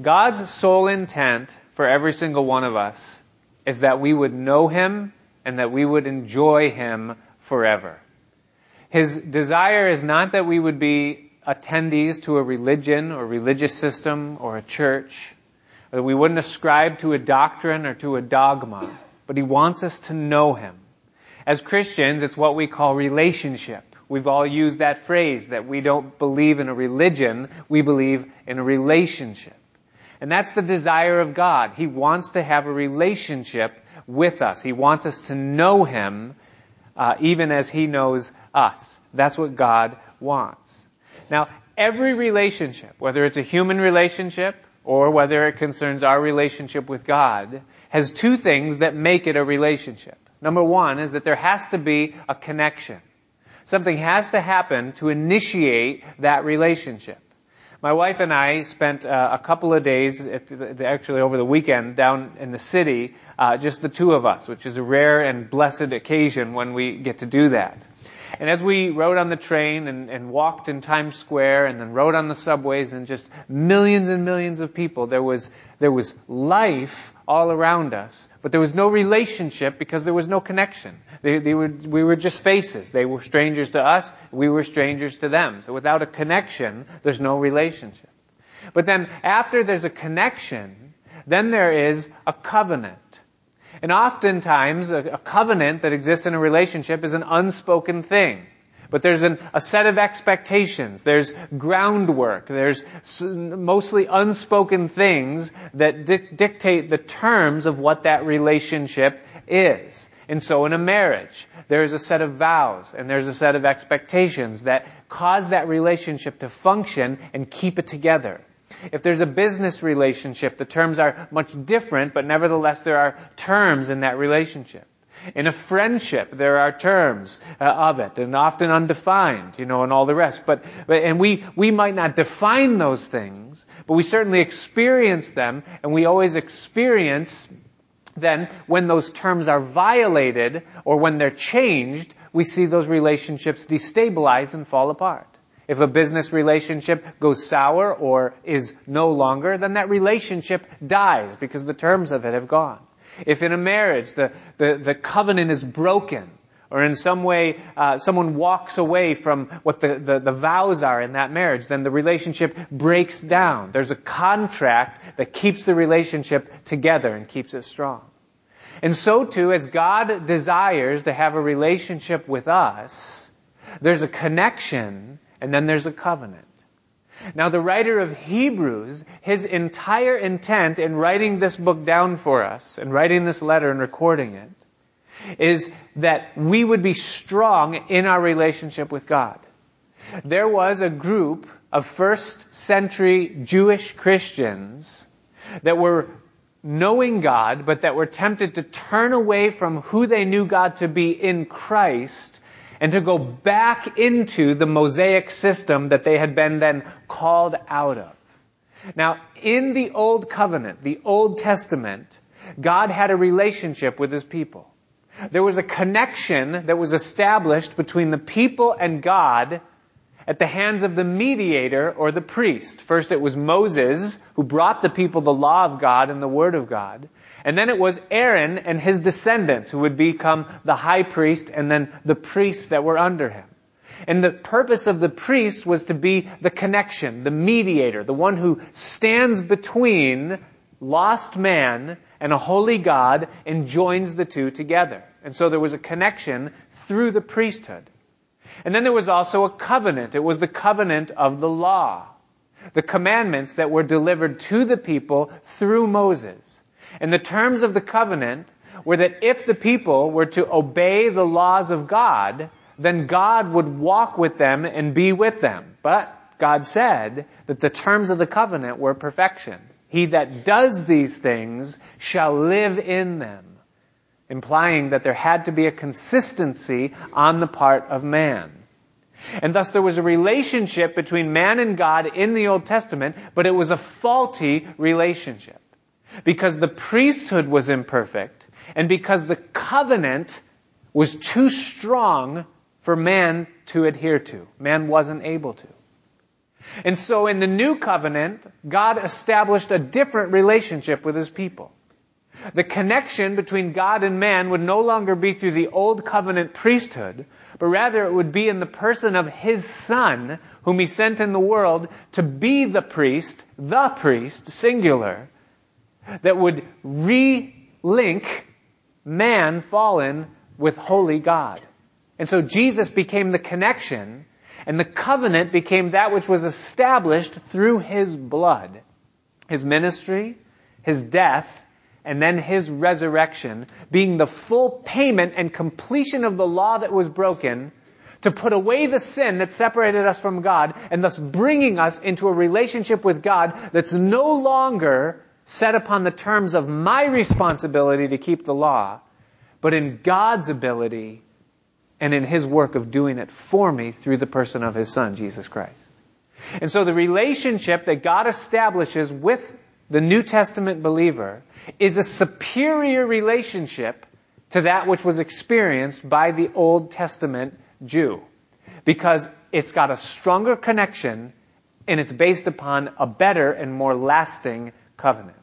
God's sole intent for every single one of us is that we would know Him and that we would enjoy Him forever. His desire is not that we would be attendees to a religion or religious system or a church, or that we wouldn't ascribe to a doctrine or to a dogma, but He wants us to know Him. As Christians, it's what we call relationship. We've all used that phrase that we don't believe in a religion, we believe in a relationship. And that's the desire of God. He wants to have a relationship with us. He wants us to know Him uh, even as He knows us. That's what God wants. Now, every relationship, whether it's a human relationship or whether it concerns our relationship with God, has two things that make it a relationship. Number one is that there has to be a connection. Something has to happen to initiate that relationship. My wife and I spent uh, a couple of days, the, actually over the weekend, down in the city, uh, just the two of us, which is a rare and blessed occasion when we get to do that. And as we rode on the train and, and, walked in Times Square and then rode on the subways and just millions and millions of people, there was, there was life all around us, but there was no relationship because there was no connection. They, they were, we were just faces. They were strangers to us, we were strangers to them. So without a connection, there's no relationship. But then after there's a connection, then there is a covenant. And oftentimes, a, a covenant that exists in a relationship is an unspoken thing. But there's an, a set of expectations. There's groundwork. There's mostly unspoken things that di- dictate the terms of what that relationship is. And so in a marriage, there's a set of vows and there's a set of expectations that cause that relationship to function and keep it together. If there's a business relationship, the terms are much different, but nevertheless there are terms in that relationship. In a friendship, there are terms uh, of it, and often undefined, you know, and all the rest. But, but, and we, we might not define those things, but we certainly experience them, and we always experience then when those terms are violated, or when they're changed, we see those relationships destabilize and fall apart. If a business relationship goes sour or is no longer, then that relationship dies because the terms of it have gone. If in a marriage the, the, the covenant is broken, or in some way uh, someone walks away from what the, the, the, vows are in that marriage, then the relationship breaks down. There's a contract that keeps the relationship together and keeps it strong. And so too, as God desires to have a relationship with us, there's a connection and then there's a covenant. Now the writer of Hebrews, his entire intent in writing this book down for us and writing this letter and recording it is that we would be strong in our relationship with God. There was a group of first century Jewish Christians that were knowing God, but that were tempted to turn away from who they knew God to be in Christ and to go back into the Mosaic system that they had been then called out of. Now, in the Old Covenant, the Old Testament, God had a relationship with His people. There was a connection that was established between the people and God at the hands of the mediator or the priest. First it was Moses who brought the people the law of God and the word of God. And then it was Aaron and his descendants who would become the high priest and then the priests that were under him. And the purpose of the priest was to be the connection, the mediator, the one who stands between lost man and a holy God and joins the two together. And so there was a connection through the priesthood. And then there was also a covenant. It was the covenant of the law. The commandments that were delivered to the people through Moses. And the terms of the covenant were that if the people were to obey the laws of God, then God would walk with them and be with them. But God said that the terms of the covenant were perfection. He that does these things shall live in them implying that there had to be a consistency on the part of man. And thus there was a relationship between man and God in the Old Testament, but it was a faulty relationship. Because the priesthood was imperfect, and because the covenant was too strong for man to adhere to. Man wasn't able to. And so in the new covenant, God established a different relationship with his people. The connection between God and man would no longer be through the old covenant priesthood, but rather it would be in the person of his son, whom he sent in the world to be the priest, the priest, singular, that would re-link man fallen with holy God. And so Jesus became the connection, and the covenant became that which was established through his blood. His ministry, his death, and then his resurrection being the full payment and completion of the law that was broken to put away the sin that separated us from God and thus bringing us into a relationship with God that's no longer set upon the terms of my responsibility to keep the law, but in God's ability and in His work of doing it for me through the person of His Son, Jesus Christ. And so the relationship that God establishes with the New Testament believer is a superior relationship to that which was experienced by the Old Testament Jew. Because it's got a stronger connection and it's based upon a better and more lasting covenant.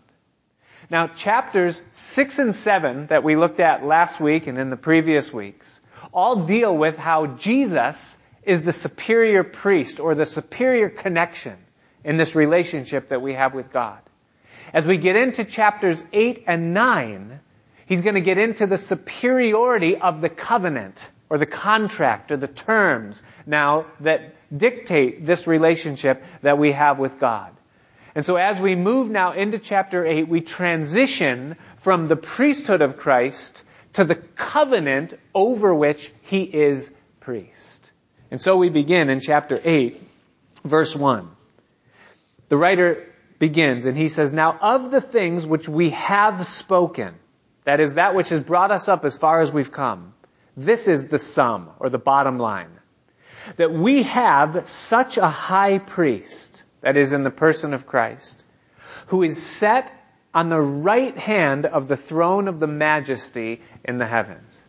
Now, chapters 6 and 7 that we looked at last week and in the previous weeks all deal with how Jesus is the superior priest or the superior connection in this relationship that we have with God. As we get into chapters 8 and 9, he's going to get into the superiority of the covenant or the contract or the terms now that dictate this relationship that we have with God. And so as we move now into chapter 8, we transition from the priesthood of Christ to the covenant over which he is priest. And so we begin in chapter 8, verse 1. The writer begins and he says, Now of the things which we have spoken, that is that which has brought us up as far as we've come, this is the sum or the bottom line. That we have such a high priest that is in the person of Christ, who is set on the right hand of the throne of the majesty in the heavens.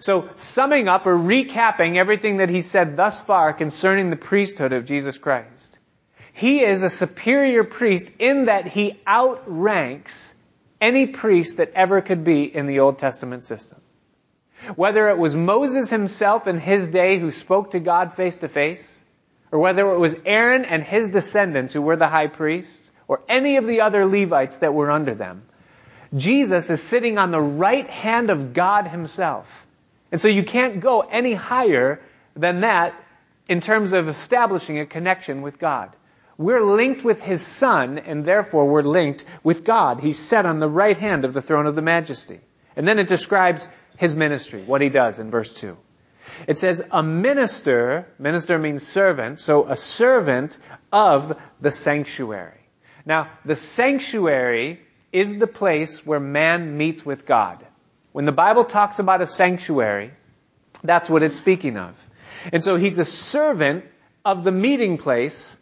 So, summing up or recapping everything that he said thus far concerning the priesthood of Jesus Christ, he is a superior priest in that he outranks any priest that ever could be in the Old Testament system. Whether it was Moses himself in his day who spoke to God face to face, or whether it was Aaron and his descendants who were the high priests, or any of the other Levites that were under them. Jesus is sitting on the right hand of God himself. And so you can't go any higher than that in terms of establishing a connection with God. We're linked with His Son, and therefore we're linked with God. He's set on the right hand of the throne of the majesty. And then it describes His ministry, what He does in verse 2. It says, a minister, minister means servant, so a servant of the sanctuary. Now, the sanctuary is the place where man meets with God. When the Bible talks about a sanctuary, that's what it's speaking of. And so he's a servant of the meeting place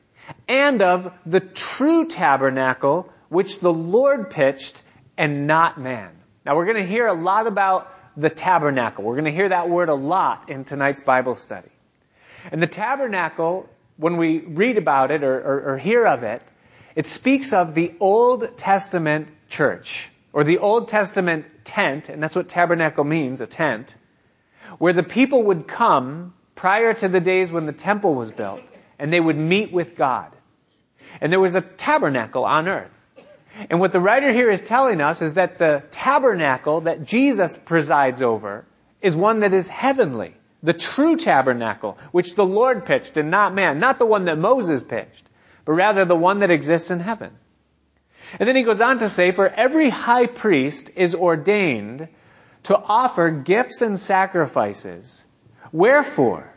and of the true tabernacle which the Lord pitched and not man. Now we're going to hear a lot about the tabernacle. We're going to hear that word a lot in tonight's Bible study. And the tabernacle, when we read about it or, or, or hear of it, it speaks of the Old Testament church or the Old Testament tent, and that's what tabernacle means, a tent, where the people would come prior to the days when the temple was built and they would meet with God. And there was a tabernacle on earth. And what the writer here is telling us is that the tabernacle that Jesus presides over is one that is heavenly. The true tabernacle, which the Lord pitched and not man. Not the one that Moses pitched, but rather the one that exists in heaven. And then he goes on to say, for every high priest is ordained to offer gifts and sacrifices. Wherefore,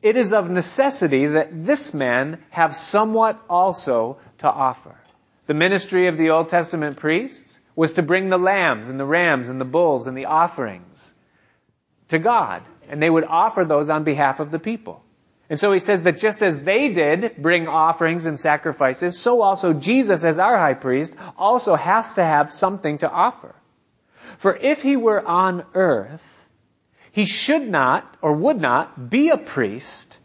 it is of necessity that this man have somewhat also to offer. The ministry of the Old Testament priests was to bring the lambs and the rams and the bulls and the offerings to God. And they would offer those on behalf of the people. And so he says that just as they did bring offerings and sacrifices, so also Jesus as our high priest also has to have something to offer. For if he were on earth, he should not or would not be a priest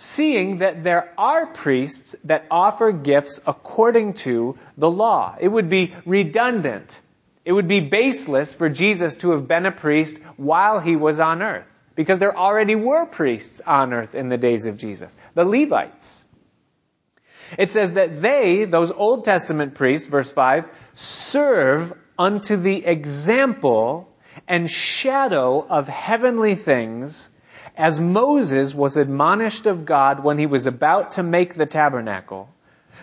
seeing that there are priests that offer gifts according to the law. It would be redundant. It would be baseless for Jesus to have been a priest while he was on earth. Because there already were priests on earth in the days of Jesus. The Levites. It says that they, those Old Testament priests, verse 5, serve unto the example and shadow of heavenly things as Moses was admonished of God when he was about to make the tabernacle.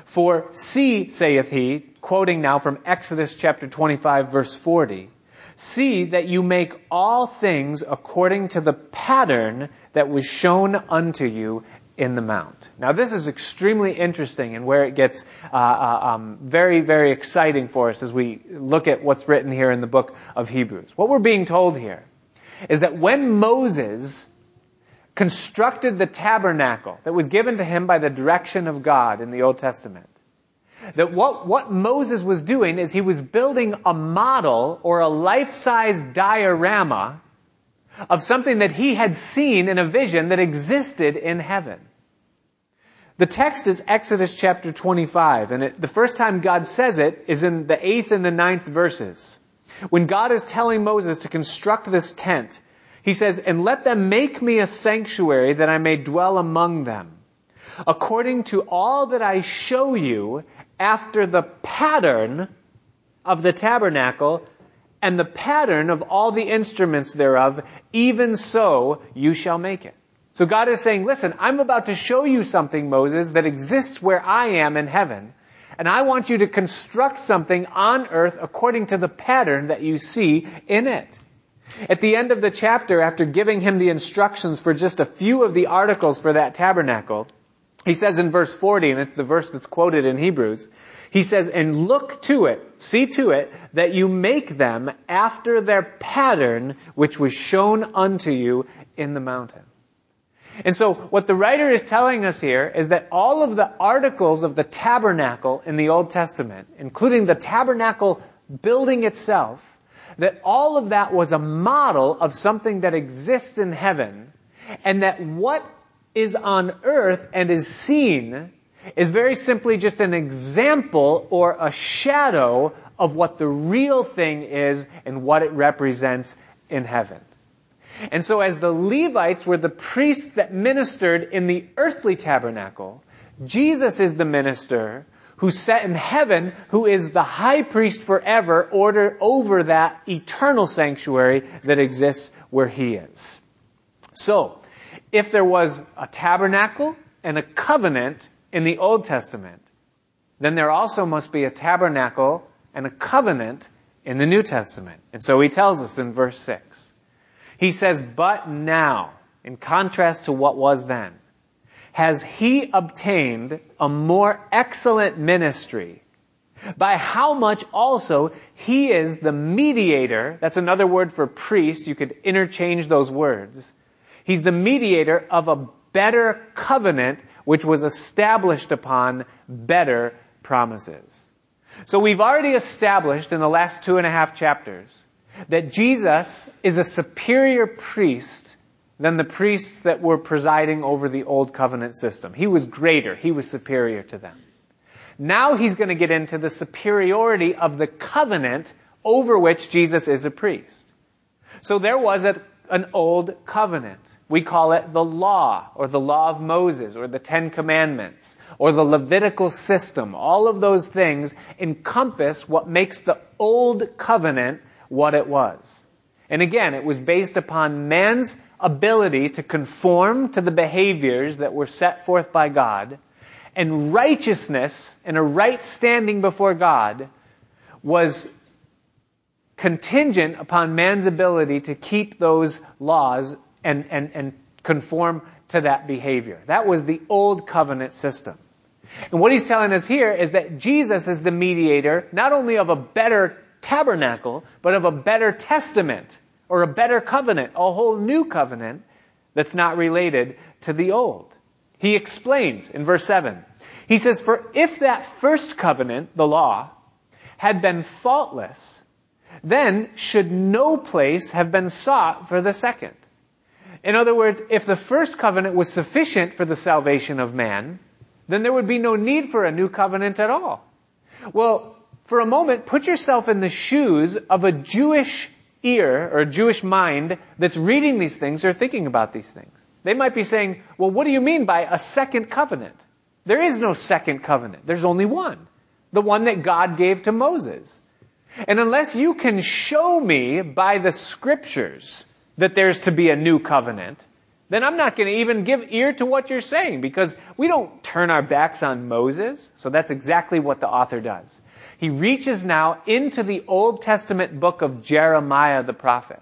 For see, saith he, quoting now from Exodus chapter 25 verse 40, see that you make all things according to the pattern that was shown unto you in the mount. Now this is extremely interesting and where it gets uh, uh, um, very, very exciting for us as we look at what's written here in the book of Hebrews. What we're being told here is that when Moses constructed the tabernacle that was given to him by the direction of God in the Old Testament, that what, what Moses was doing is he was building a model or a life-size diorama of something that he had seen in a vision that existed in heaven. The text is Exodus chapter 25, and it, the first time God says it is in the eighth and the ninth verses. When God is telling Moses to construct this tent, he says, And let them make me a sanctuary that I may dwell among them, according to all that I show you after the pattern of the tabernacle and the pattern of all the instruments thereof, even so you shall make it. So God is saying, listen, I'm about to show you something, Moses, that exists where I am in heaven. And I want you to construct something on earth according to the pattern that you see in it. At the end of the chapter, after giving him the instructions for just a few of the articles for that tabernacle, he says in verse 40, and it's the verse that's quoted in Hebrews, he says, and look to it, see to it, that you make them after their pattern which was shown unto you in the mountain. And so what the writer is telling us here is that all of the articles of the tabernacle in the Old Testament, including the tabernacle building itself, that all of that was a model of something that exists in heaven, and that what is on earth and is seen is very simply just an example or a shadow of what the real thing is and what it represents in heaven. And so as the Levites were the priests that ministered in the earthly tabernacle, Jesus is the minister who sat in heaven, who is the high priest forever, order over that eternal sanctuary that exists where he is. So, if there was a tabernacle and a covenant in the Old Testament, then there also must be a tabernacle and a covenant in the New Testament. And so he tells us in verse 6. He says, but now, in contrast to what was then, has he obtained a more excellent ministry by how much also he is the mediator, that's another word for priest, you could interchange those words, He's the mediator of a better covenant which was established upon better promises. So we've already established in the last two and a half chapters that Jesus is a superior priest than the priests that were presiding over the old covenant system. He was greater. He was superior to them. Now he's going to get into the superiority of the covenant over which Jesus is a priest. So there was a, an old covenant. We call it the law, or the law of Moses, or the Ten Commandments, or the Levitical system. All of those things encompass what makes the old covenant what it was. And again, it was based upon man's ability to conform to the behaviors that were set forth by God, and righteousness and a right standing before God was contingent upon man's ability to keep those laws and, and, and conform to that behavior. That was the old covenant system. And what he's telling us here is that Jesus is the mediator not only of a better tabernacle, but of a better testament or a better covenant, a whole new covenant that's not related to the old. He explains in verse 7. He says, For if that first covenant, the law, had been faultless, then should no place have been sought for the second. In other words, if the first covenant was sufficient for the salvation of man, then there would be no need for a new covenant at all. Well, for a moment, put yourself in the shoes of a Jewish ear or a Jewish mind that's reading these things or thinking about these things. They might be saying, well, what do you mean by a second covenant? There is no second covenant. There's only one. The one that God gave to Moses. And unless you can show me by the scriptures that there's to be a new covenant, then I'm not going to even give ear to what you're saying because we don't turn our backs on Moses. So that's exactly what the author does. He reaches now into the Old Testament book of Jeremiah the prophet.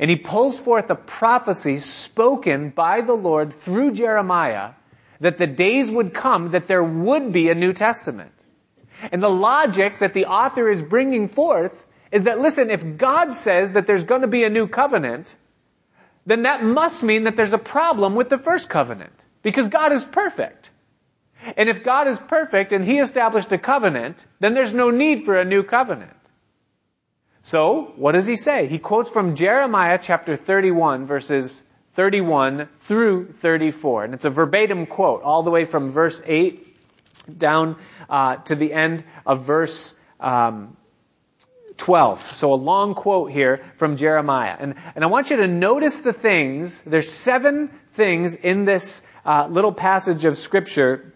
And he pulls forth a prophecy spoken by the Lord through Jeremiah that the days would come that there would be a New Testament. And the logic that the author is bringing forth is that listen, if God says that there's going to be a new covenant, then that must mean that there's a problem with the first covenant. Because God is perfect. And if God is perfect and He established a covenant, then there's no need for a new covenant. So, what does He say? He quotes from Jeremiah chapter 31 verses 31 through 34. And it's a verbatim quote all the way from verse 8 down uh, to the end of verse um, 12. So a long quote here from Jeremiah. And, and I want you to notice the things. There's seven things in this uh, little passage of scripture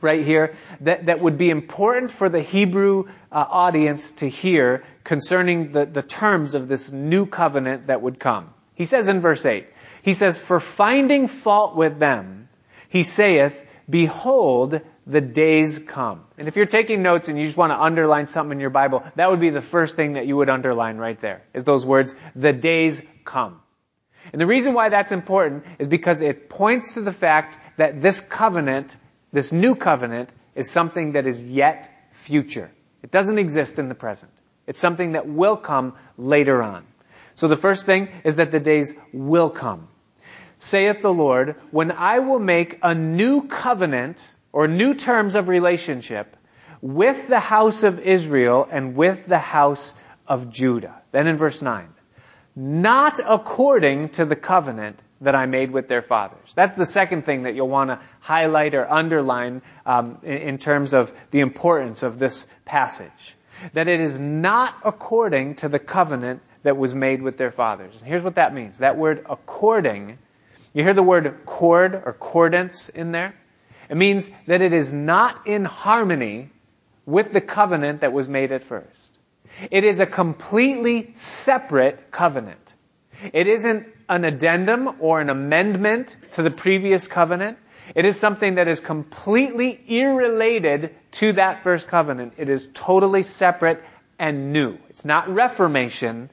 right here that, that would be important for the Hebrew uh, audience to hear concerning the, the terms of this new covenant that would come. He says in verse 8, he says, For finding fault with them, he saith, Behold, the days come. And if you're taking notes and you just want to underline something in your Bible, that would be the first thing that you would underline right there, is those words, the days come. And the reason why that's important is because it points to the fact that this covenant, this new covenant, is something that is yet future. It doesn't exist in the present. It's something that will come later on. So the first thing is that the days will come. Saith the Lord, when I will make a new covenant or new terms of relationship with the house of Israel and with the house of Judah. Then in verse 9, not according to the covenant that I made with their fathers. That's the second thing that you'll want to highlight or underline um, in, in terms of the importance of this passage. That it is not according to the covenant that was made with their fathers. And here's what that means. That word according, you hear the word cord or cordance in there? It means that it is not in harmony with the covenant that was made at first. It is a completely separate covenant. It isn't an addendum or an amendment to the previous covenant. It is something that is completely irrelated to that first covenant. It is totally separate and new. It's not reformation.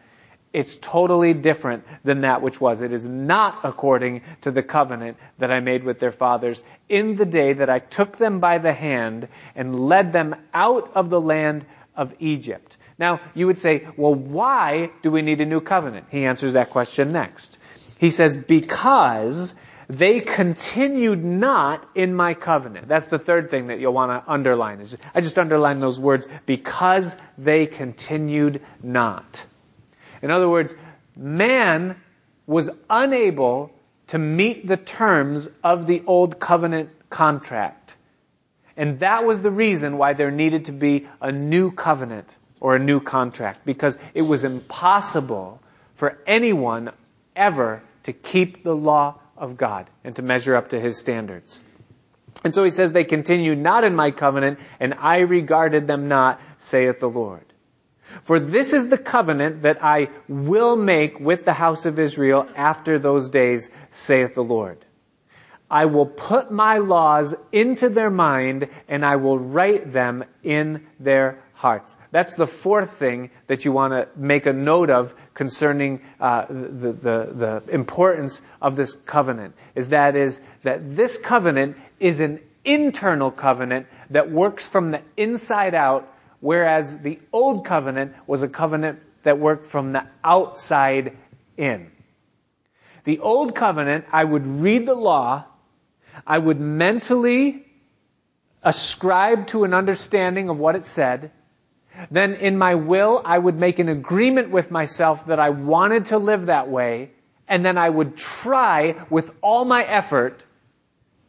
It's totally different than that which was. It is not according to the covenant that I made with their fathers in the day that I took them by the hand and led them out of the land of Egypt. Now, you would say, well, why do we need a new covenant? He answers that question next. He says, because they continued not in my covenant. That's the third thing that you'll want to underline. I just underline those words, because they continued not. In other words, man was unable to meet the terms of the old covenant contract. And that was the reason why there needed to be a new covenant or a new contract because it was impossible for anyone ever to keep the law of God and to measure up to his standards. And so he says, they continued not in my covenant and I regarded them not, saith the Lord. For this is the covenant that I will make with the house of Israel after those days, saith the Lord. I will put my laws into their mind and I will write them in their hearts. That's the fourth thing that you want to make a note of concerning uh, the, the, the importance of this covenant. Is that is that this covenant is an internal covenant that works from the inside out whereas the old covenant was a covenant that worked from the outside in. The old covenant, I would read the law, I would mentally ascribe to an understanding of what it said, then in my will, I would make an agreement with myself that I wanted to live that way, and then I would try with all my effort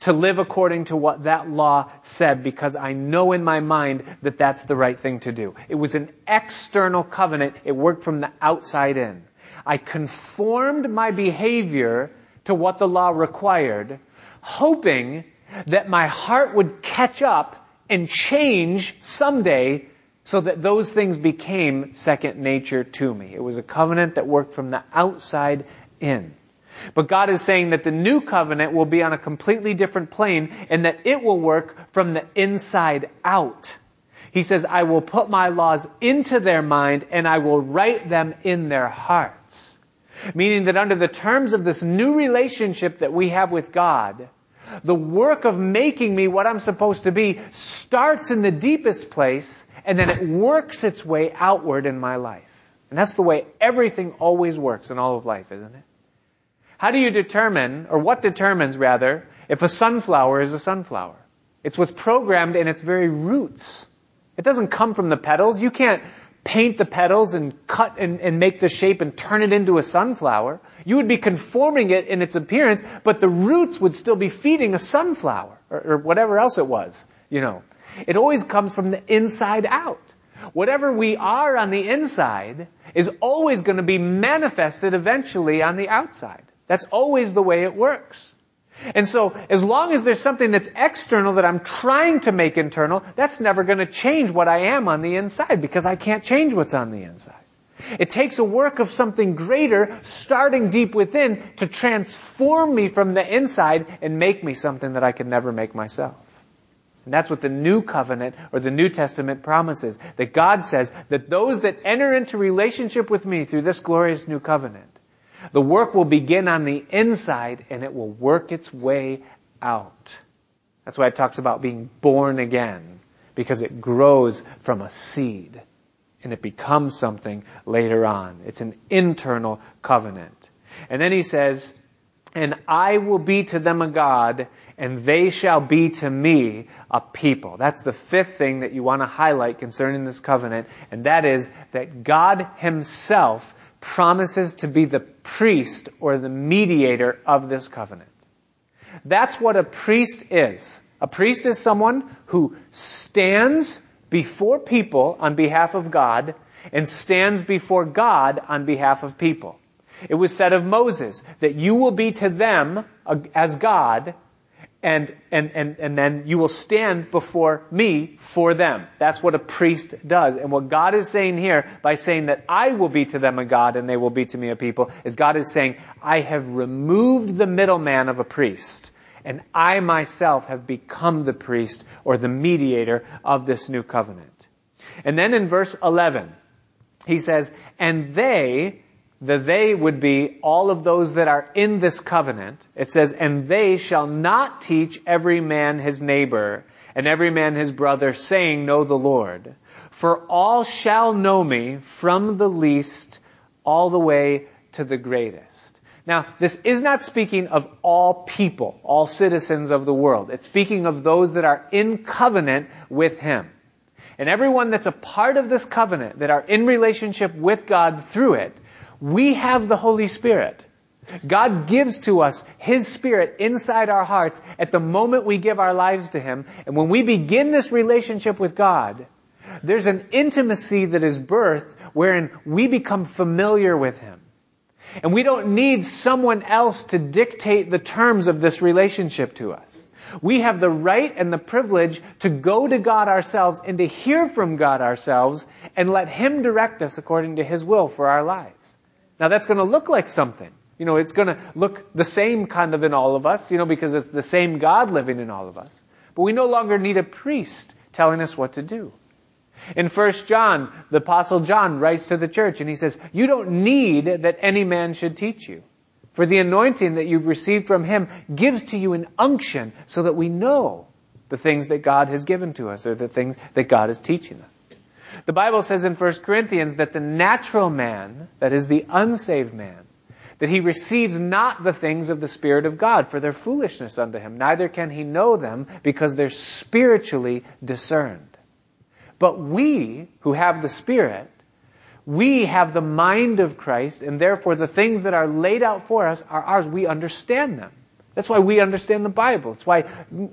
to live according to what that law said because I know in my mind that that's the right thing to do. It was an external covenant. It worked from the outside in. I conformed my behavior to what the law required, hoping that my heart would catch up and change someday so that those things became second nature to me. It was a covenant that worked from the outside in. But God is saying that the new covenant will be on a completely different plane and that it will work from the inside out. He says, I will put my laws into their mind and I will write them in their hearts. Meaning that under the terms of this new relationship that we have with God, the work of making me what I'm supposed to be starts in the deepest place and then it works its way outward in my life. And that's the way everything always works in all of life, isn't it? How do you determine, or what determines rather, if a sunflower is a sunflower? It's what's programmed in its very roots. It doesn't come from the petals. You can't paint the petals and cut and, and, make the shape and turn it into a sunflower. You would be conforming it in its appearance, but the roots would still be feeding a sunflower or, or whatever else it was, you know. It always comes from the inside out. Whatever we are on the inside is always going to be manifested eventually on the outside. That's always the way it works. And so, as long as there's something that's external that I'm trying to make internal, that's never going to change what I am on the inside because I can't change what's on the inside. It takes a work of something greater starting deep within to transform me from the inside and make me something that I can never make myself. And that's what the new covenant or the New Testament promises. That God says that those that enter into relationship with me through this glorious new covenant the work will begin on the inside and it will work its way out. That's why it talks about being born again, because it grows from a seed and it becomes something later on. It's an internal covenant. And then he says, and I will be to them a God, and they shall be to me a people. That's the fifth thing that you want to highlight concerning this covenant, and that is that God Himself promises to be the priest or the mediator of this covenant. That's what a priest is. A priest is someone who stands before people on behalf of God and stands before God on behalf of people. It was said of Moses that you will be to them as God and, and, and, and then you will stand before me for them. That's what a priest does. And what God is saying here by saying that I will be to them a God and they will be to me a people is God is saying, I have removed the middleman of a priest and I myself have become the priest or the mediator of this new covenant. And then in verse 11, he says, and they the they would be all of those that are in this covenant. It says, and they shall not teach every man his neighbor and every man his brother saying, know the Lord. For all shall know me from the least all the way to the greatest. Now, this is not speaking of all people, all citizens of the world. It's speaking of those that are in covenant with Him. And everyone that's a part of this covenant, that are in relationship with God through it, we have the Holy Spirit. God gives to us His Spirit inside our hearts at the moment we give our lives to Him. And when we begin this relationship with God, there's an intimacy that is birthed wherein we become familiar with Him. And we don't need someone else to dictate the terms of this relationship to us. We have the right and the privilege to go to God ourselves and to hear from God ourselves and let Him direct us according to His will for our lives. Now that's going to look like something. You know, it's going to look the same kind of in all of us, you know, because it's the same God living in all of us. But we no longer need a priest telling us what to do. In 1 John, the apostle John writes to the church and he says, you don't need that any man should teach you. For the anointing that you've received from him gives to you an unction so that we know the things that God has given to us or the things that God is teaching us. The Bible says in 1 Corinthians that the natural man, that is the unsaved man, that he receives not the things of the Spirit of God, for their foolishness unto him. Neither can he know them because they're spiritually discerned. But we, who have the Spirit, We have the mind of Christ, and therefore the things that are laid out for us are ours. We understand them. That's why we understand the Bible. It's why,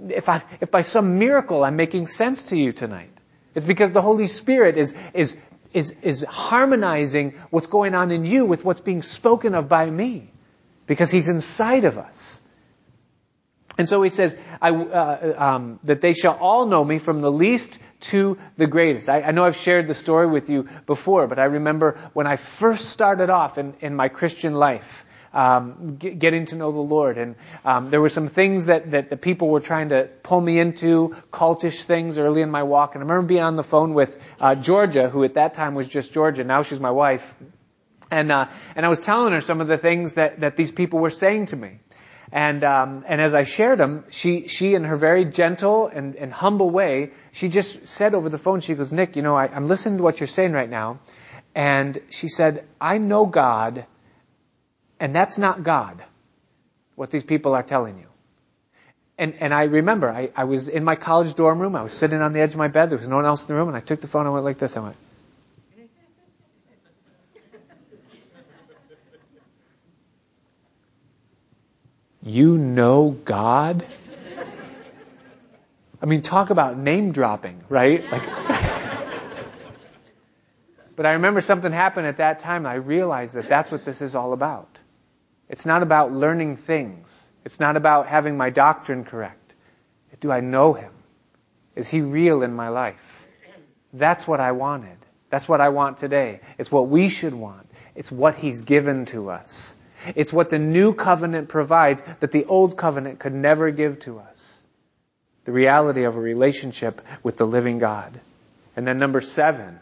if, I, if by some miracle I'm making sense to you tonight, it's because the Holy Spirit is, is, is, is harmonizing what's going on in you with what's being spoken of by me. Because He's inside of us. And so he says I, uh, um, that they shall all know me from the least to the greatest. I, I, know I've shared the story with you before, but I remember when I first started off in, in my Christian life, um, getting to know the Lord. And um, there were some things that, that the people were trying to pull me into, cultish things early in my walk. And I remember being on the phone with uh, Georgia, who at that time was just Georgia. Now she's my wife. And, uh, and I was telling her some of the things that, that these people were saying to me. And, um, and as I shared them, she, she in her very gentle and, and humble way, she just said over the phone, she goes, Nick, you know, I, I'm listening to what you're saying right now. And she said, I know God and that's not God, what these people are telling you. And, and I remember, I, I was in my college dorm room, I was sitting on the edge of my bed, there was no one else in the room, and I took the phone and went like this, I went, You know God? I mean, talk about name dropping, right? Like, but I remember something happened at that time. I realized that that's what this is all about. It's not about learning things. It's not about having my doctrine correct. Do I know Him? Is He real in my life? That's what I wanted. That's what I want today. It's what we should want. It's what He's given to us. It's what the new covenant provides that the old covenant could never give to us. The reality of a relationship with the living God. And then number seven,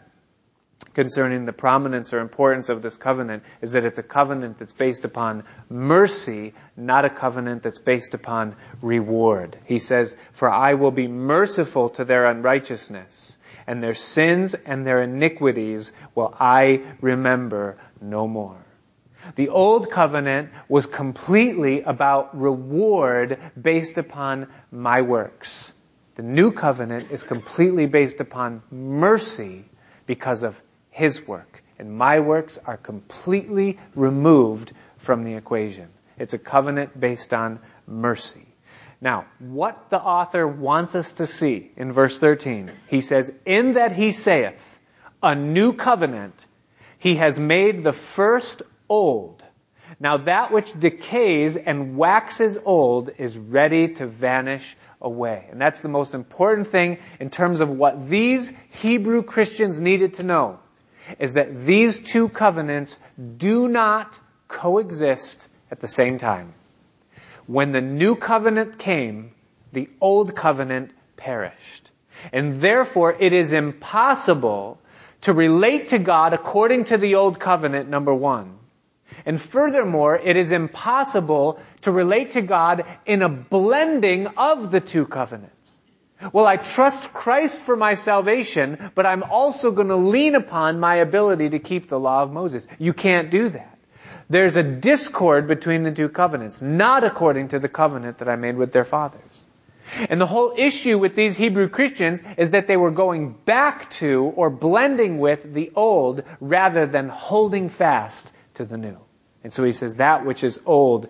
concerning the prominence or importance of this covenant is that it's a covenant that's based upon mercy, not a covenant that's based upon reward. He says, For I will be merciful to their unrighteousness, and their sins and their iniquities will I remember no more. The old covenant was completely about reward based upon my works. The new covenant is completely based upon mercy because of his work. And my works are completely removed from the equation. It's a covenant based on mercy. Now, what the author wants us to see in verse 13, he says, In that he saith, a new covenant, he has made the first old. Now that which decays and waxes old is ready to vanish away. And that's the most important thing in terms of what these Hebrew Christians needed to know is that these two covenants do not coexist at the same time. When the new covenant came, the old covenant perished. And therefore it is impossible to relate to God according to the old covenant, number one. And furthermore, it is impossible to relate to God in a blending of the two covenants. Well, I trust Christ for my salvation, but I'm also going to lean upon my ability to keep the law of Moses. You can't do that. There's a discord between the two covenants, not according to the covenant that I made with their fathers. And the whole issue with these Hebrew Christians is that they were going back to or blending with the old rather than holding fast to the new. And so he says that which is old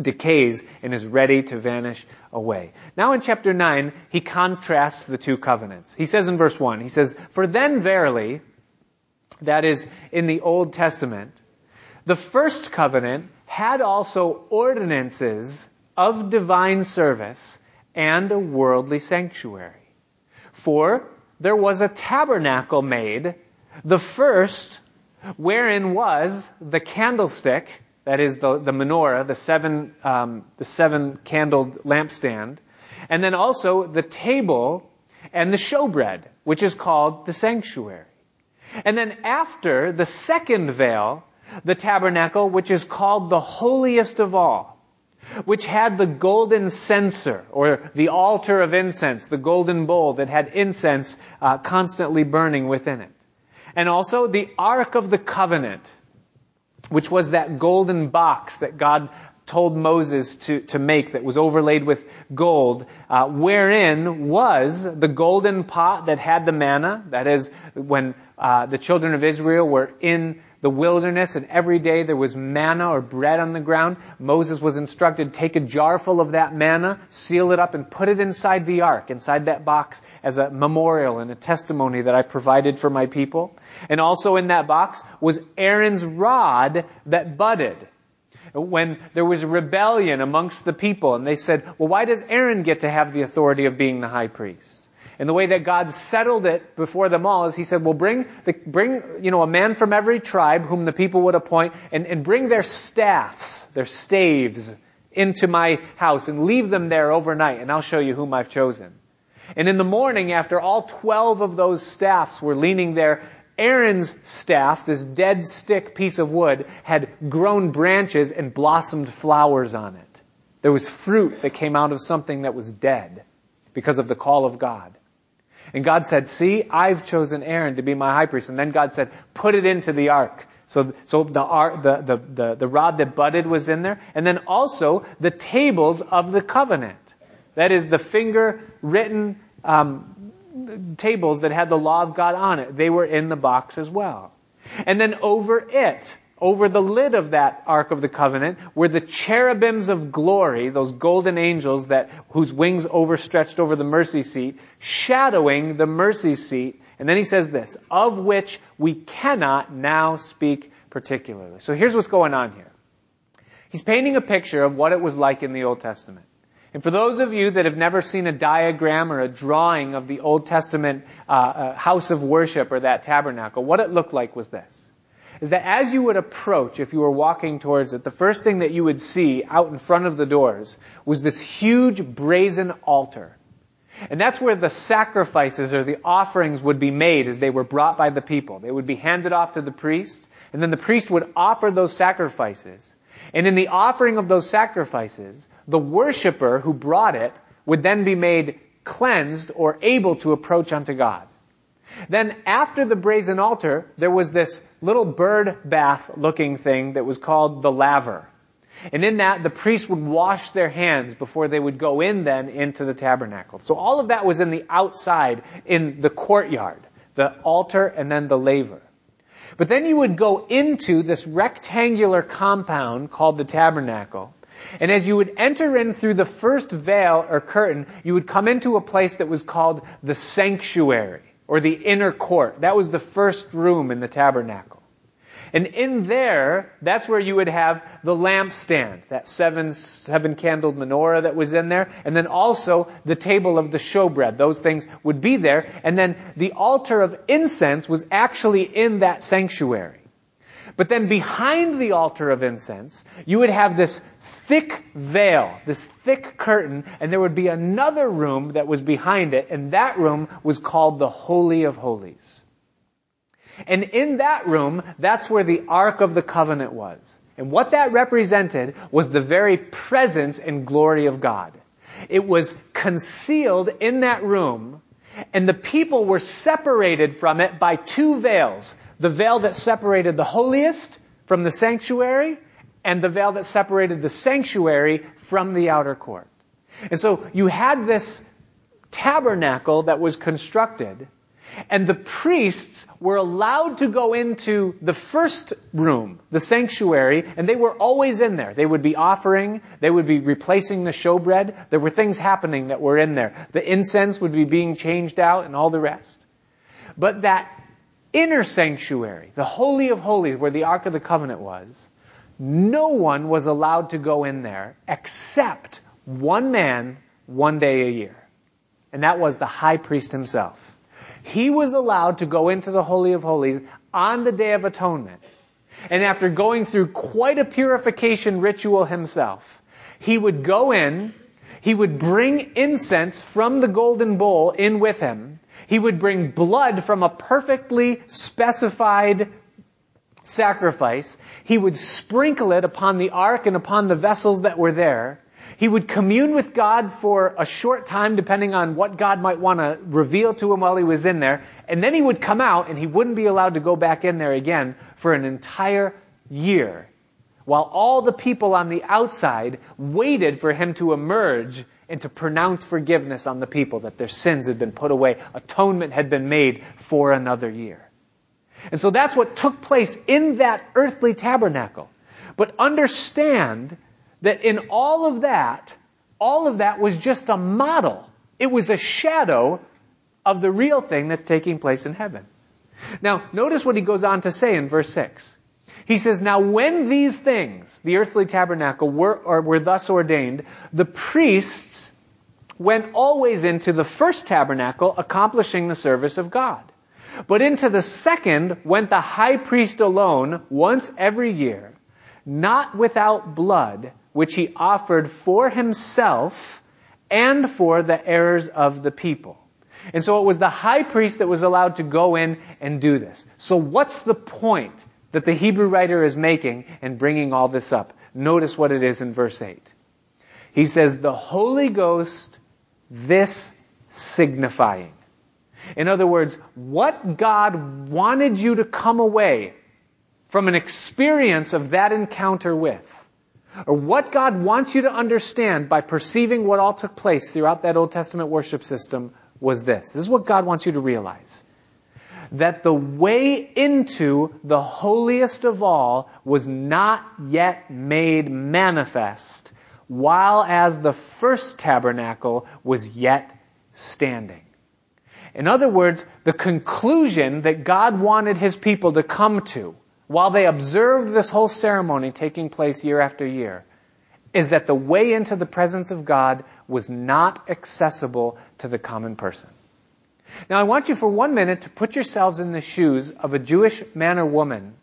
decays and is ready to vanish away. Now in chapter 9, he contrasts the two covenants. He says in verse 1, he says, For then verily, that is in the Old Testament, the first covenant had also ordinances of divine service and a worldly sanctuary. For there was a tabernacle made, the first, wherein was the candlestick, that is the, the menorah, the seven, um, the seven candled lampstand. And then also the table and the showbread, which is called the sanctuary. And then after the second veil, the tabernacle, which is called the holiest of all, which had the golden censer, or the altar of incense, the golden bowl that had incense uh, constantly burning within it. And also the Ark of the Covenant, which was that golden box that God told Moses to, to make that was overlaid with gold, uh, wherein was the golden pot that had the manna. That is, when uh, the children of Israel were in the wilderness and every day there was manna or bread on the ground. Moses was instructed, take a jar full of that manna, seal it up and put it inside the ark, inside that box as a memorial and a testimony that I provided for my people. And also in that box was Aaron's rod that budded when there was rebellion amongst the people and they said, well, why does Aaron get to have the authority of being the high priest? And the way that God settled it before them all is He said, well, bring, the, bring, you know, a man from every tribe whom the people would appoint and, and bring their staffs, their staves into my house and leave them there overnight and I'll show you whom I've chosen. And in the morning, after all 12 of those staffs were leaning there, Aaron's staff, this dead stick piece of wood, had grown branches and blossomed flowers on it. There was fruit that came out of something that was dead because of the call of God. And God said, see, I've chosen Aaron to be my high priest. And then God said, put it into the ark. So, so the, the, the, the, the rod that budded was in there. And then also the tables of the covenant. That is the finger written um, tables that had the law of God on it. They were in the box as well. And then over it, over the lid of that Ark of the Covenant were the cherubims of glory, those golden angels that, whose wings overstretched over the mercy seat, shadowing the mercy seat. And then he says this, of which we cannot now speak particularly. So here's what's going on here. He's painting a picture of what it was like in the Old Testament. And for those of you that have never seen a diagram or a drawing of the Old Testament uh, uh, house of worship or that tabernacle, what it looked like was this. Is that as you would approach, if you were walking towards it, the first thing that you would see out in front of the doors was this huge brazen altar. And that's where the sacrifices or the offerings would be made as they were brought by the people. They would be handed off to the priest, and then the priest would offer those sacrifices. And in the offering of those sacrifices, the worshiper who brought it would then be made cleansed or able to approach unto God. Then after the brazen altar, there was this little bird bath looking thing that was called the laver. And in that, the priests would wash their hands before they would go in then into the tabernacle. So all of that was in the outside, in the courtyard, the altar and then the laver. But then you would go into this rectangular compound called the tabernacle. And as you would enter in through the first veil or curtain, you would come into a place that was called the sanctuary or the inner court. That was the first room in the tabernacle. And in there, that's where you would have the lampstand, that seven, seven candled menorah that was in there, and then also the table of the showbread. Those things would be there, and then the altar of incense was actually in that sanctuary. But then behind the altar of incense, you would have this thick veil, this thick curtain, and there would be another room that was behind it, and that room was called the Holy of Holies. And in that room, that's where the Ark of the Covenant was. And what that represented was the very presence and glory of God. It was concealed in that room, and the people were separated from it by two veils. The veil that separated the holiest from the sanctuary, and the veil that separated the sanctuary from the outer court. And so you had this tabernacle that was constructed, and the priests were allowed to go into the first room, the sanctuary, and they were always in there. They would be offering, they would be replacing the showbread. There were things happening that were in there. The incense would be being changed out and all the rest. But that inner sanctuary, the Holy of Holies, where the Ark of the Covenant was, no one was allowed to go in there except one man one day a year. And that was the high priest himself. He was allowed to go into the Holy of Holies on the Day of Atonement. And after going through quite a purification ritual himself, he would go in, he would bring incense from the golden bowl in with him, he would bring blood from a perfectly specified sacrifice. He would sprinkle it upon the ark and upon the vessels that were there. He would commune with God for a short time, depending on what God might want to reveal to him while he was in there. And then he would come out and he wouldn't be allowed to go back in there again for an entire year while all the people on the outside waited for him to emerge and to pronounce forgiveness on the people that their sins had been put away. Atonement had been made for another year. And so that's what took place in that earthly tabernacle. But understand that in all of that, all of that was just a model. It was a shadow of the real thing that's taking place in heaven. Now, notice what he goes on to say in verse 6. He says, Now when these things, the earthly tabernacle, were, or were thus ordained, the priests went always into the first tabernacle, accomplishing the service of God. But into the second went the high priest alone, once every year, not without blood, which he offered for himself and for the errors of the people. And so it was the high priest that was allowed to go in and do this. So what's the point that the Hebrew writer is making and bringing all this up? Notice what it is in verse 8. He says, the Holy Ghost, this signifying. In other words, what God wanted you to come away from an experience of that encounter with, or what God wants you to understand by perceiving what all took place throughout that Old Testament worship system was this. This is what God wants you to realize. That the way into the holiest of all was not yet made manifest, while as the first tabernacle was yet standing. In other words, the conclusion that God wanted his people to come to while they observed this whole ceremony taking place year after year is that the way into the presence of God was not accessible to the common person. Now I want you for one minute to put yourselves in the shoes of a Jewish man or woman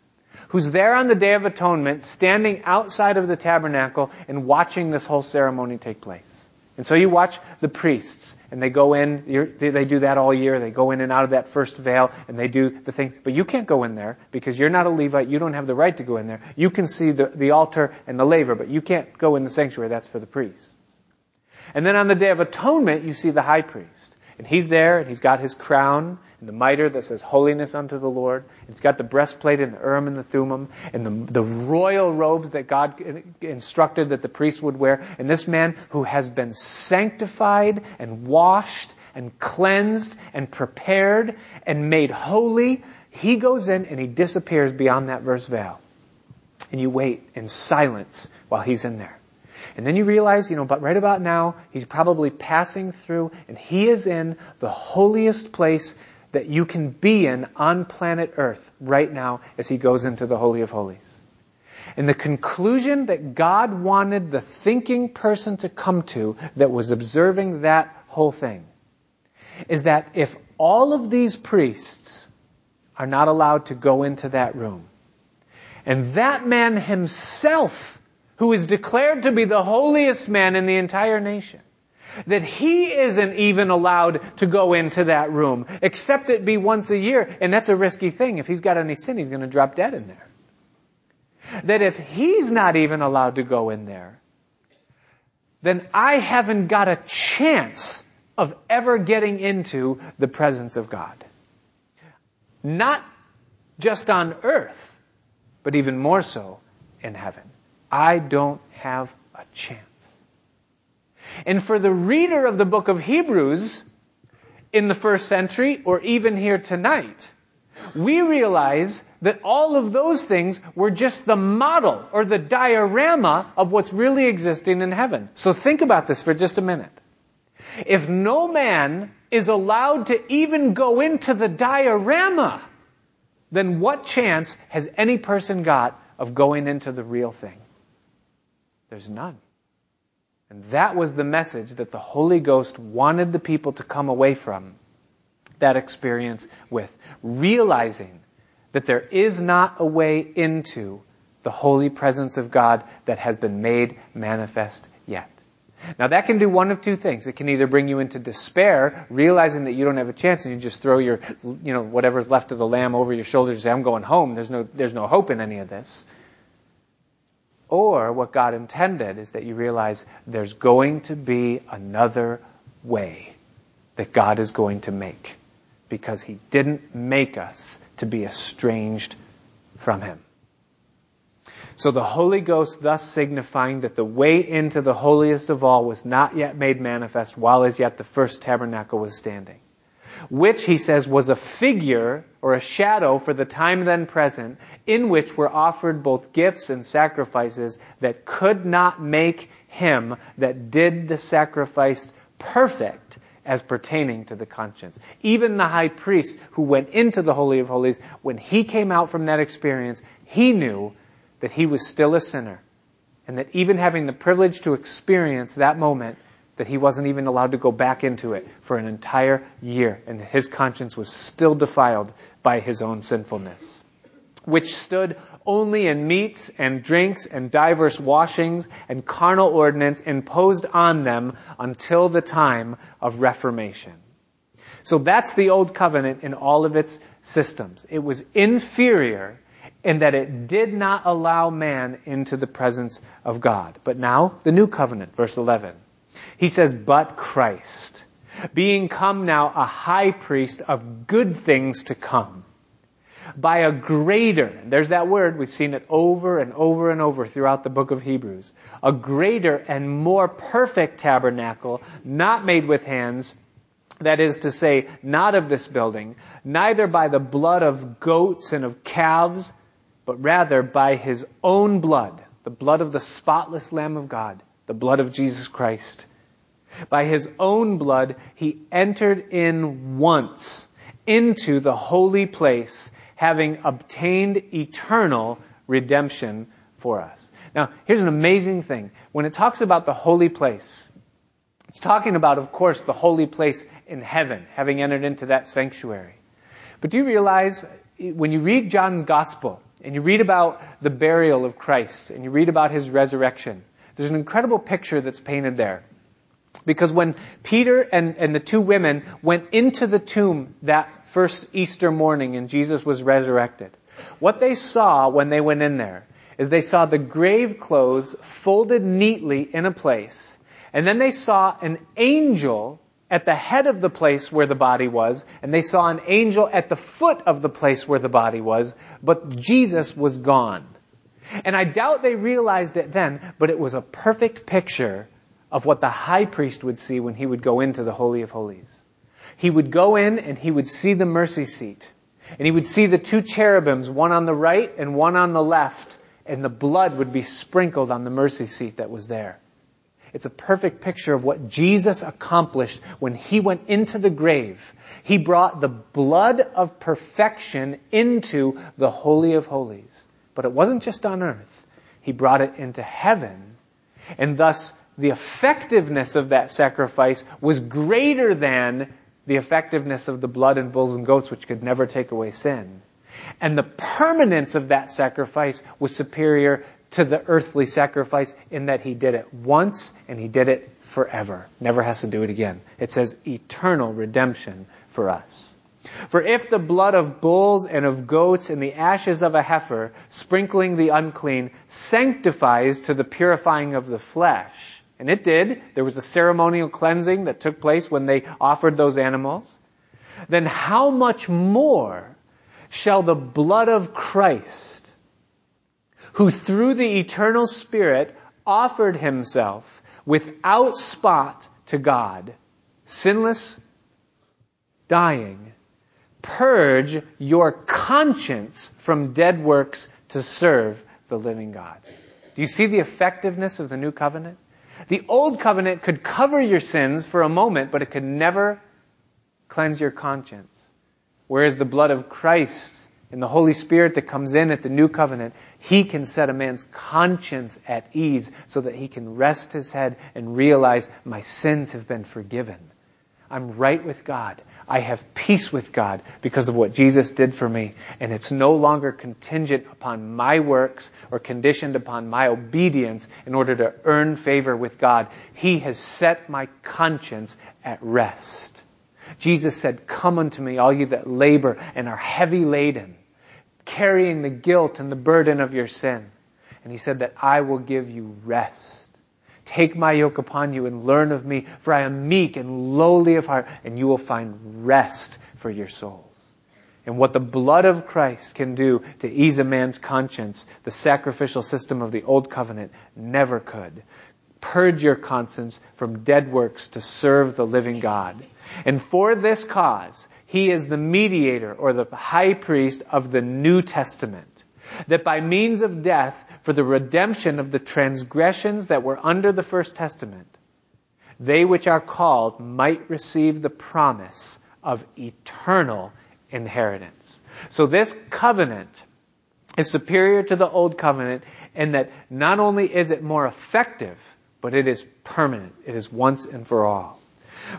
who's there on the Day of Atonement standing outside of the tabernacle and watching this whole ceremony take place. And so you watch the priests, and they go in, they do that all year, they go in and out of that first veil, and they do the thing, but you can't go in there, because you're not a Levite, you don't have the right to go in there. You can see the, the altar and the laver, but you can't go in the sanctuary, that's for the priests. And then on the Day of Atonement, you see the high priest. And he's there, and he's got his crown, and the mitre that says holiness unto the Lord. It's got the breastplate and the urim and the thummim, and the, the royal robes that God instructed that the priest would wear. And this man who has been sanctified and washed and cleansed and prepared and made holy, he goes in and he disappears beyond that verse veil. And you wait in silence while he's in there. And then you realize, you know, but right about now, he's probably passing through and he is in the holiest place that you can be in on planet Earth right now as he goes into the Holy of Holies. And the conclusion that God wanted the thinking person to come to that was observing that whole thing is that if all of these priests are not allowed to go into that room, and that man himself who is declared to be the holiest man in the entire nation, that he isn't even allowed to go into that room, except it be once a year, and that's a risky thing. If he's got any sin, he's going to drop dead in there. That if he's not even allowed to go in there, then I haven't got a chance of ever getting into the presence of God. Not just on earth, but even more so in heaven. I don't have a chance. And for the reader of the book of Hebrews in the first century or even here tonight, we realize that all of those things were just the model or the diorama of what's really existing in heaven. So think about this for just a minute. If no man is allowed to even go into the diorama, then what chance has any person got of going into the real thing? There's none. And that was the message that the Holy Ghost wanted the people to come away from that experience with, realizing that there is not a way into the holy presence of God that has been made manifest yet. Now that can do one of two things. It can either bring you into despair, realizing that you don't have a chance and you just throw your, you know, whatever's left of the lamb over your shoulders and say, I'm going home. There's no, there's no hope in any of this. Or what God intended is that you realize there's going to be another way that God is going to make because He didn't make us to be estranged from Him. So the Holy Ghost thus signifying that the way into the holiest of all was not yet made manifest while as yet the first tabernacle was standing. Which, he says, was a figure or a shadow for the time then present, in which were offered both gifts and sacrifices that could not make him that did the sacrifice perfect as pertaining to the conscience. Even the high priest who went into the Holy of Holies, when he came out from that experience, he knew that he was still a sinner. And that even having the privilege to experience that moment, that he wasn't even allowed to go back into it for an entire year. And his conscience was still defiled by his own sinfulness. Which stood only in meats and drinks and diverse washings and carnal ordinance imposed on them until the time of Reformation. So that's the old covenant in all of its systems. It was inferior in that it did not allow man into the presence of God. But now, the new covenant, verse 11. He says, but Christ, being come now a high priest of good things to come, by a greater, there's that word, we've seen it over and over and over throughout the book of Hebrews, a greater and more perfect tabernacle, not made with hands, that is to say, not of this building, neither by the blood of goats and of calves, but rather by his own blood, the blood of the spotless Lamb of God, the blood of Jesus Christ. By his own blood, he entered in once into the holy place, having obtained eternal redemption for us. Now, here's an amazing thing. When it talks about the holy place, it's talking about, of course, the holy place in heaven, having entered into that sanctuary. But do you realize, when you read John's gospel, and you read about the burial of Christ and you read about his resurrection, there's an incredible picture that's painted there. Because when Peter and, and the two women went into the tomb that first Easter morning and Jesus was resurrected, what they saw when they went in there is they saw the grave clothes folded neatly in a place, and then they saw an angel at the head of the place where the body was, and they saw an angel at the foot of the place where the body was, but Jesus was gone. And I doubt they realized it then, but it was a perfect picture of what the high priest would see when he would go into the Holy of Holies. He would go in and he would see the mercy seat. And he would see the two cherubims, one on the right and one on the left, and the blood would be sprinkled on the mercy seat that was there. It's a perfect picture of what Jesus accomplished when he went into the grave. He brought the blood of perfection into the Holy of Holies. But it wasn't just on earth. He brought it into heaven. And thus, the effectiveness of that sacrifice was greater than the effectiveness of the blood and bulls and goats, which could never take away sin. And the permanence of that sacrifice was superior to the earthly sacrifice in that he did it once and he did it forever. Never has to do it again. It says eternal redemption for us. For if the blood of bulls and of goats and the ashes of a heifer, sprinkling the unclean, sanctifies to the purifying of the flesh, and it did, there was a ceremonial cleansing that took place when they offered those animals, then how much more shall the blood of Christ, who through the eternal Spirit offered himself without spot to God, sinless, dying, purge your conscience from dead works to serve the living God. Do you see the effectiveness of the new covenant? The old covenant could cover your sins for a moment, but it could never cleanse your conscience. Whereas the blood of Christ and the Holy Spirit that comes in at the new covenant, He can set a man's conscience at ease so that he can rest his head and realize my sins have been forgiven. I'm right with God. I have peace with God because of what Jesus did for me. And it's no longer contingent upon my works or conditioned upon my obedience in order to earn favor with God. He has set my conscience at rest. Jesus said, Come unto me, all you that labor and are heavy laden, carrying the guilt and the burden of your sin. And he said that I will give you rest. Take my yoke upon you and learn of me, for I am meek and lowly of heart, and you will find rest for your souls. and what the blood of Christ can do to ease a man's conscience, the sacrificial system of the old covenant never could. Purge your conscience from dead works to serve the living God. And for this cause, he is the mediator or the high priest of the New Testament. That by means of death, for the redemption of the transgressions that were under the First Testament, they which are called might receive the promise of eternal inheritance. So this covenant is superior to the old covenant in that not only is it more effective, but it is permanent. It is once and for all.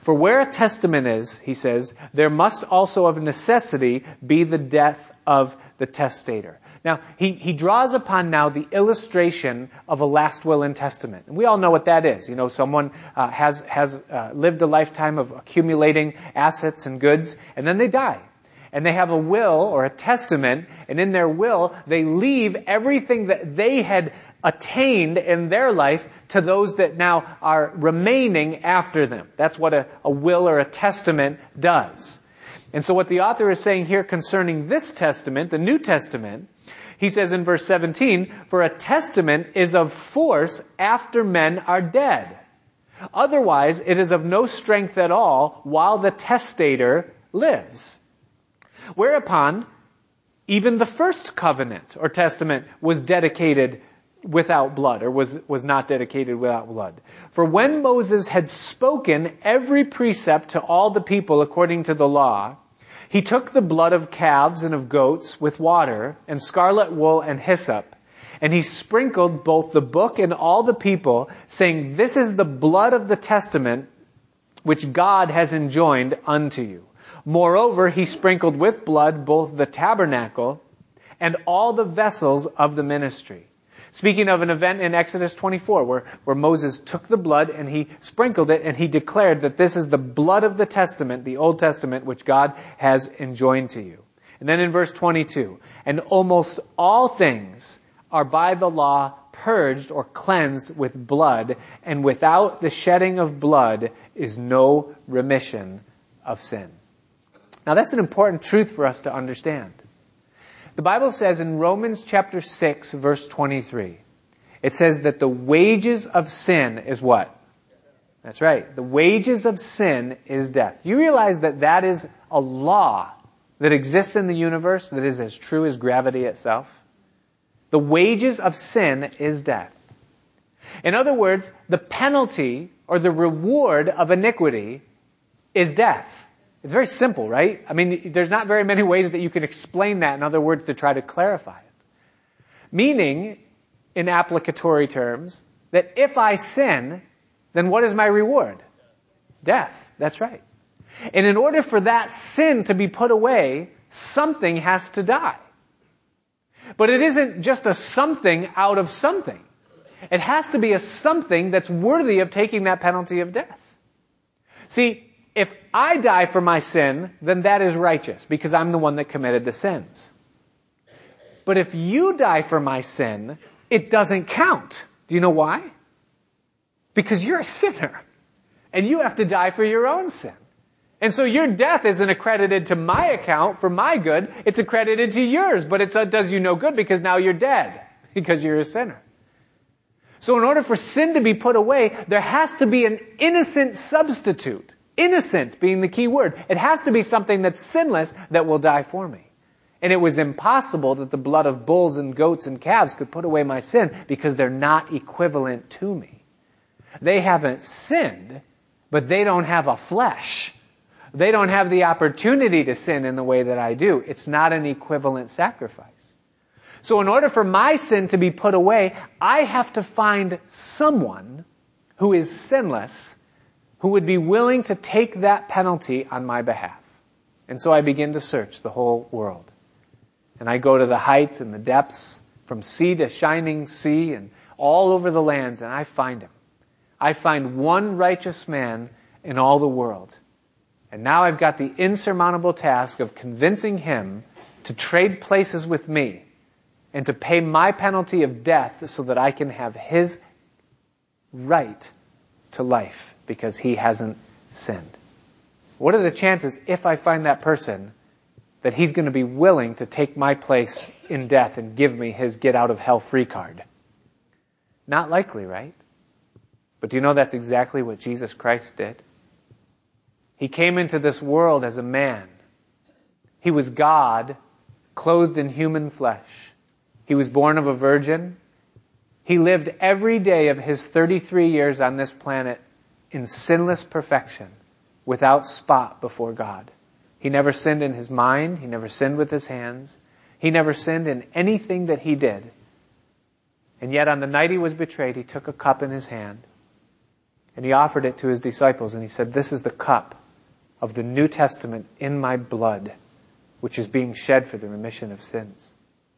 For where a testament is, he says, there must also of necessity be the death of the testator. Now, he, he draws upon now the illustration of a last will and testament. And we all know what that is. You know, someone uh, has, has uh, lived a lifetime of accumulating assets and goods, and then they die. And they have a will or a testament, and in their will, they leave everything that they had attained in their life to those that now are remaining after them. That's what a, a will or a testament does. And so what the author is saying here concerning this testament, the New Testament, he says in verse 17, for a testament is of force after men are dead. Otherwise, it is of no strength at all while the testator lives. Whereupon, even the first covenant or testament was dedicated without blood, or was, was not dedicated without blood. For when Moses had spoken every precept to all the people according to the law, he took the blood of calves and of goats with water and scarlet wool and hyssop, and he sprinkled both the book and all the people, saying, This is the blood of the testament which God has enjoined unto you. Moreover, he sprinkled with blood both the tabernacle and all the vessels of the ministry. Speaking of an event in Exodus 24 where, where Moses took the blood and he sprinkled it and he declared that this is the blood of the Testament, the Old Testament, which God has enjoined to you. And then in verse 22, and almost all things are by the law purged or cleansed with blood, and without the shedding of blood is no remission of sin. Now that's an important truth for us to understand. The Bible says in Romans chapter 6 verse 23, it says that the wages of sin is what? That's right. The wages of sin is death. You realize that that is a law that exists in the universe that is as true as gravity itself? The wages of sin is death. In other words, the penalty or the reward of iniquity is death. It's very simple, right? I mean, there's not very many ways that you can explain that in other words to try to clarify it. Meaning, in applicatory terms, that if I sin, then what is my reward? Death. That's right. And in order for that sin to be put away, something has to die. But it isn't just a something out of something. It has to be a something that's worthy of taking that penalty of death. See, if I die for my sin, then that is righteous because I'm the one that committed the sins. But if you die for my sin, it doesn't count. Do you know why? Because you're a sinner. And you have to die for your own sin. And so your death isn't accredited to my account for my good. It's accredited to yours, but it does you no good because now you're dead because you're a sinner. So in order for sin to be put away, there has to be an innocent substitute. Innocent being the key word. It has to be something that's sinless that will die for me. And it was impossible that the blood of bulls and goats and calves could put away my sin because they're not equivalent to me. They haven't sinned, but they don't have a flesh. They don't have the opportunity to sin in the way that I do. It's not an equivalent sacrifice. So in order for my sin to be put away, I have to find someone who is sinless who would be willing to take that penalty on my behalf. And so I begin to search the whole world. And I go to the heights and the depths, from sea to shining sea, and all over the lands, and I find him. I find one righteous man in all the world. And now I've got the insurmountable task of convincing him to trade places with me and to pay my penalty of death so that I can have his right to life because he hasn't sinned. What are the chances if I find that person that he's going to be willing to take my place in death and give me his get out of hell free card. Not likely, right? But do you know that's exactly what Jesus Christ did? He came into this world as a man. He was God, clothed in human flesh. He was born of a virgin. He lived every day of his 33 years on this planet in sinless perfection, without spot before God. He never sinned in his mind. He never sinned with his hands. He never sinned in anything that he did. And yet on the night he was betrayed, he took a cup in his hand and he offered it to his disciples and he said, this is the cup of the New Testament in my blood, which is being shed for the remission of sins.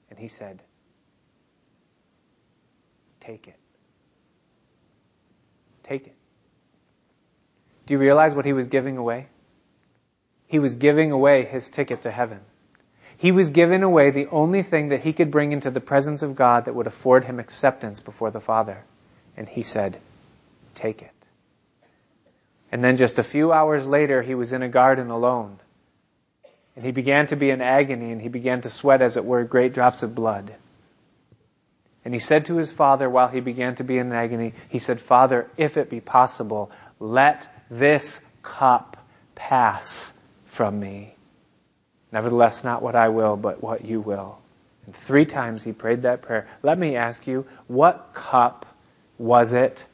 And he said, take it. Take it. Do you realize what he was giving away? He was giving away his ticket to heaven. He was giving away the only thing that he could bring into the presence of God that would afford him acceptance before the Father. And he said, take it. And then just a few hours later, he was in a garden alone. And he began to be in agony and he began to sweat, as it were, great drops of blood. And he said to his father while he began to be in agony, he said, Father, if it be possible, let this cup pass from me. Nevertheless, not what I will, but what you will. And three times he prayed that prayer. Let me ask you, what cup was it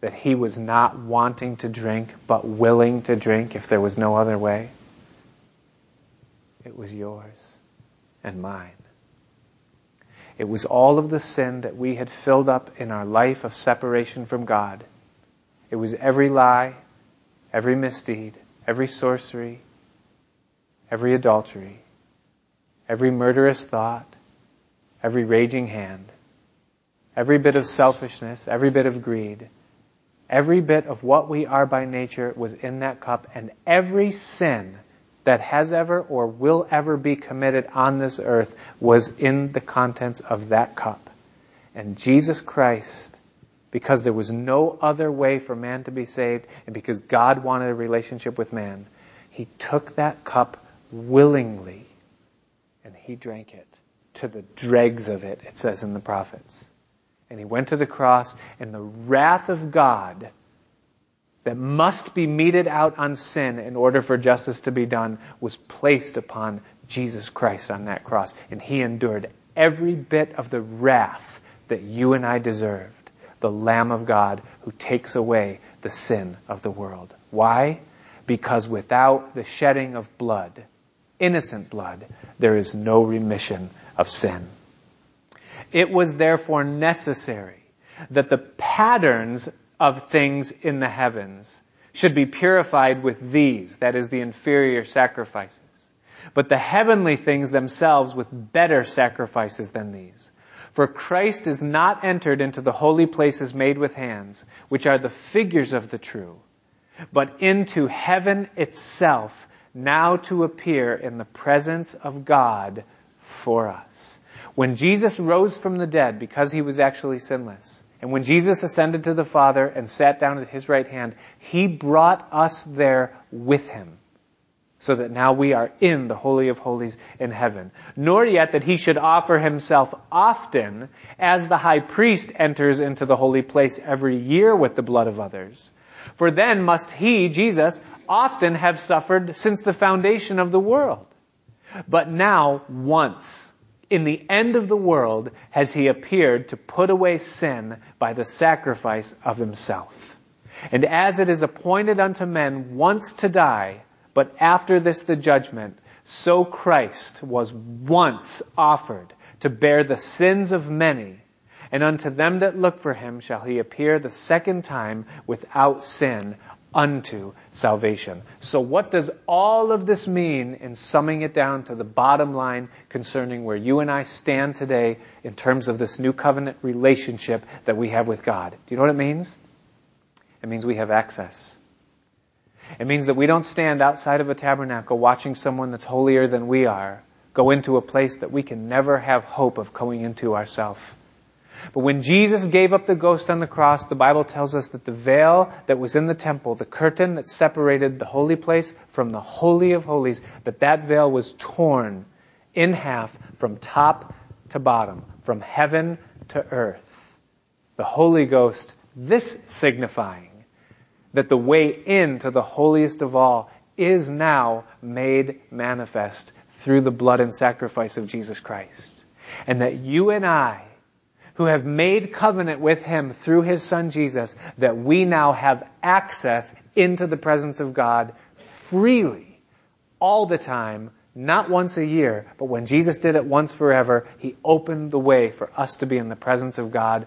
that he was not wanting to drink, but willing to drink if there was no other way? It was yours and mine. It was all of the sin that we had filled up in our life of separation from God. It was every lie, every misdeed, every sorcery, every adultery, every murderous thought, every raging hand, every bit of selfishness, every bit of greed, every bit of what we are by nature was in that cup, and every sin that has ever or will ever be committed on this earth was in the contents of that cup. And Jesus Christ, because there was no other way for man to be saved, and because God wanted a relationship with man, He took that cup willingly, and he drank it to the dregs of it, it says in the prophets. And he went to the cross, and the wrath of God that must be meted out on sin in order for justice to be done was placed upon Jesus Christ on that cross. And he endured every bit of the wrath that you and I deserved. The Lamb of God who takes away the sin of the world. Why? Because without the shedding of blood, innocent blood, there is no remission of sin. It was therefore necessary that the patterns of things in the heavens should be purified with these, that is the inferior sacrifices, but the heavenly things themselves with better sacrifices than these. For Christ is not entered into the holy places made with hands, which are the figures of the true, but into heaven itself, now to appear in the presence of God for us. When Jesus rose from the dead because he was actually sinless, and when Jesus ascended to the Father and sat down at his right hand, he brought us there with him. So that now we are in the Holy of Holies in heaven. Nor yet that he should offer himself often as the high priest enters into the holy place every year with the blood of others. For then must he, Jesus, often have suffered since the foundation of the world. But now, once, in the end of the world, has he appeared to put away sin by the sacrifice of himself. And as it is appointed unto men once to die, but after this the judgment, so Christ was once offered to bear the sins of many, and unto them that look for him shall he appear the second time without sin unto salvation. So what does all of this mean in summing it down to the bottom line concerning where you and I stand today in terms of this new covenant relationship that we have with God? Do you know what it means? It means we have access. It means that we don't stand outside of a tabernacle watching someone that's holier than we are go into a place that we can never have hope of going into ourselves. But when Jesus gave up the ghost on the cross, the Bible tells us that the veil that was in the temple, the curtain that separated the holy place from the holy of holies, that that veil was torn in half from top to bottom, from heaven to earth. The Holy Ghost, this signifying that the way into the holiest of all is now made manifest through the blood and sacrifice of Jesus Christ. And that you and I, who have made covenant with Him through His Son Jesus, that we now have access into the presence of God freely, all the time, not once a year, but when Jesus did it once forever, He opened the way for us to be in the presence of God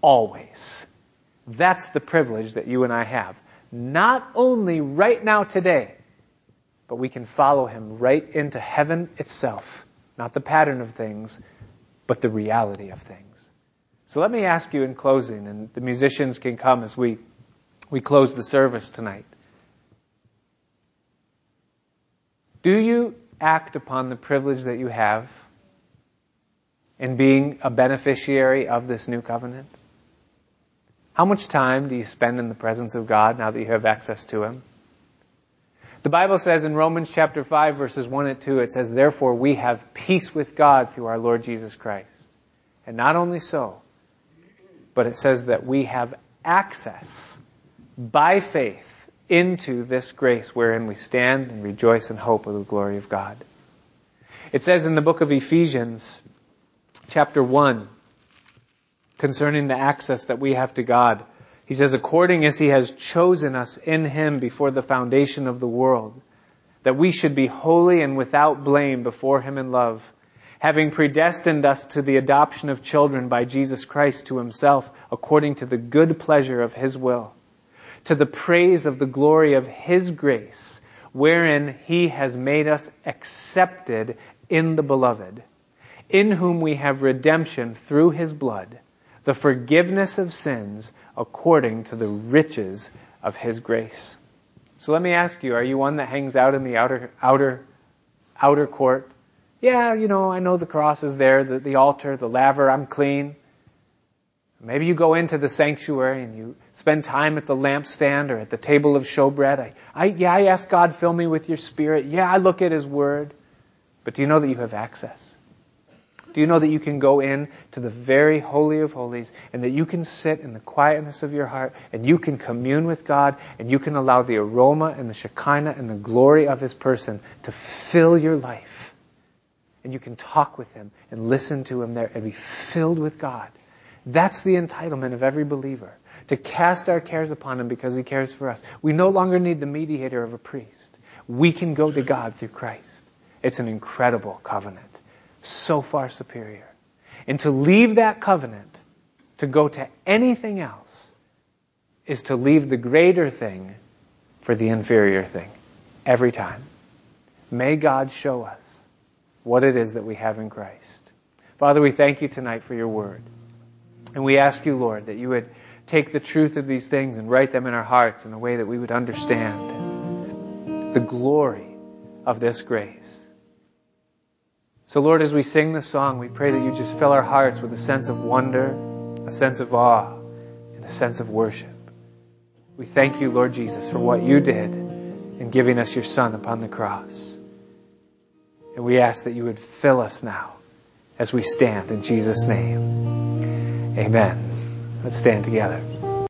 always. That's the privilege that you and I have. Not only right now today, but we can follow him right into heaven itself. Not the pattern of things, but the reality of things. So let me ask you in closing, and the musicians can come as we, we close the service tonight. Do you act upon the privilege that you have in being a beneficiary of this new covenant? How much time do you spend in the presence of God now that you have access to Him? The Bible says in Romans chapter 5 verses 1 and 2, it says, Therefore we have peace with God through our Lord Jesus Christ. And not only so, but it says that we have access by faith into this grace wherein we stand and rejoice in hope of the glory of God. It says in the book of Ephesians, chapter 1, concerning the access that we have to God. He says, according as he has chosen us in him before the foundation of the world, that we should be holy and without blame before him in love, having predestined us to the adoption of children by Jesus Christ to himself, according to the good pleasure of his will, to the praise of the glory of his grace, wherein he has made us accepted in the beloved, in whom we have redemption through his blood, the forgiveness of sins according to the riches of his grace. So let me ask you, are you one that hangs out in the outer, outer, outer court? Yeah, you know, I know the cross is there, the, the altar, the laver, I'm clean. Maybe you go into the sanctuary and you spend time at the lampstand or at the table of showbread. I, I, yeah, I ask God, fill me with your spirit. Yeah, I look at His Word. But do you know that you have access? Do you know that you can go in to the very holy of holies and that you can sit in the quietness of your heart and you can commune with God and you can allow the aroma and the Shekinah and the glory of His person to fill your life. And you can talk with Him and listen to Him there and be filled with God. That's the entitlement of every believer. To cast our cares upon Him because He cares for us. We no longer need the mediator of a priest. We can go to God through Christ. It's an incredible covenant so far superior. And to leave that covenant to go to anything else is to leave the greater thing for the inferior thing every time. May God show us what it is that we have in Christ. Father, we thank you tonight for your word. And we ask you, Lord, that you would take the truth of these things and write them in our hearts in a way that we would understand the glory of this grace. So, Lord, as we sing this song, we pray that you just fill our hearts with a sense of wonder, a sense of awe, and a sense of worship. We thank you, Lord Jesus, for what you did in giving us your Son upon the cross. And we ask that you would fill us now as we stand in Jesus' name. Amen. Let's stand together.